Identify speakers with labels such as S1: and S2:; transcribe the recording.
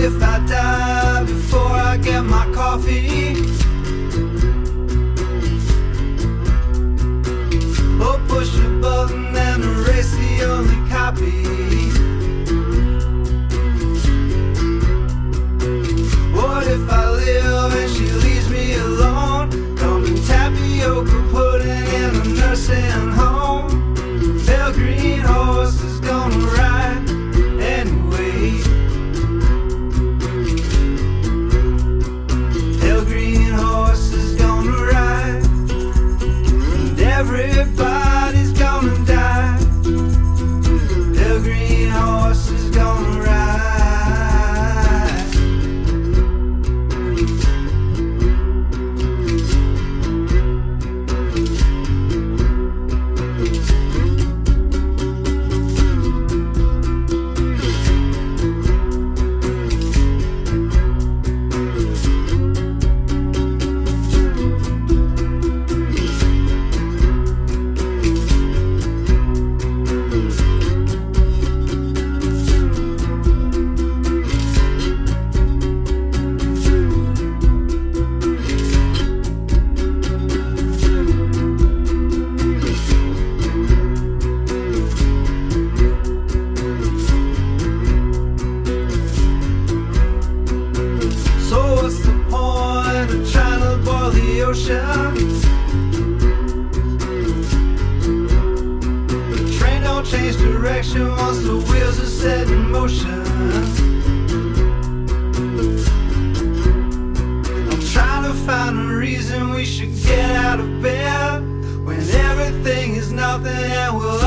S1: if I die before I get my coffee? Or push a button and erase the only copy? What if I live and she leaves me alone? Dumping tapioca pudding in a nursing home. Ocean. The train don't change direction once the wheels are set in motion. I'm trying to find a reason we should get out of bed when everything is nothing and we'll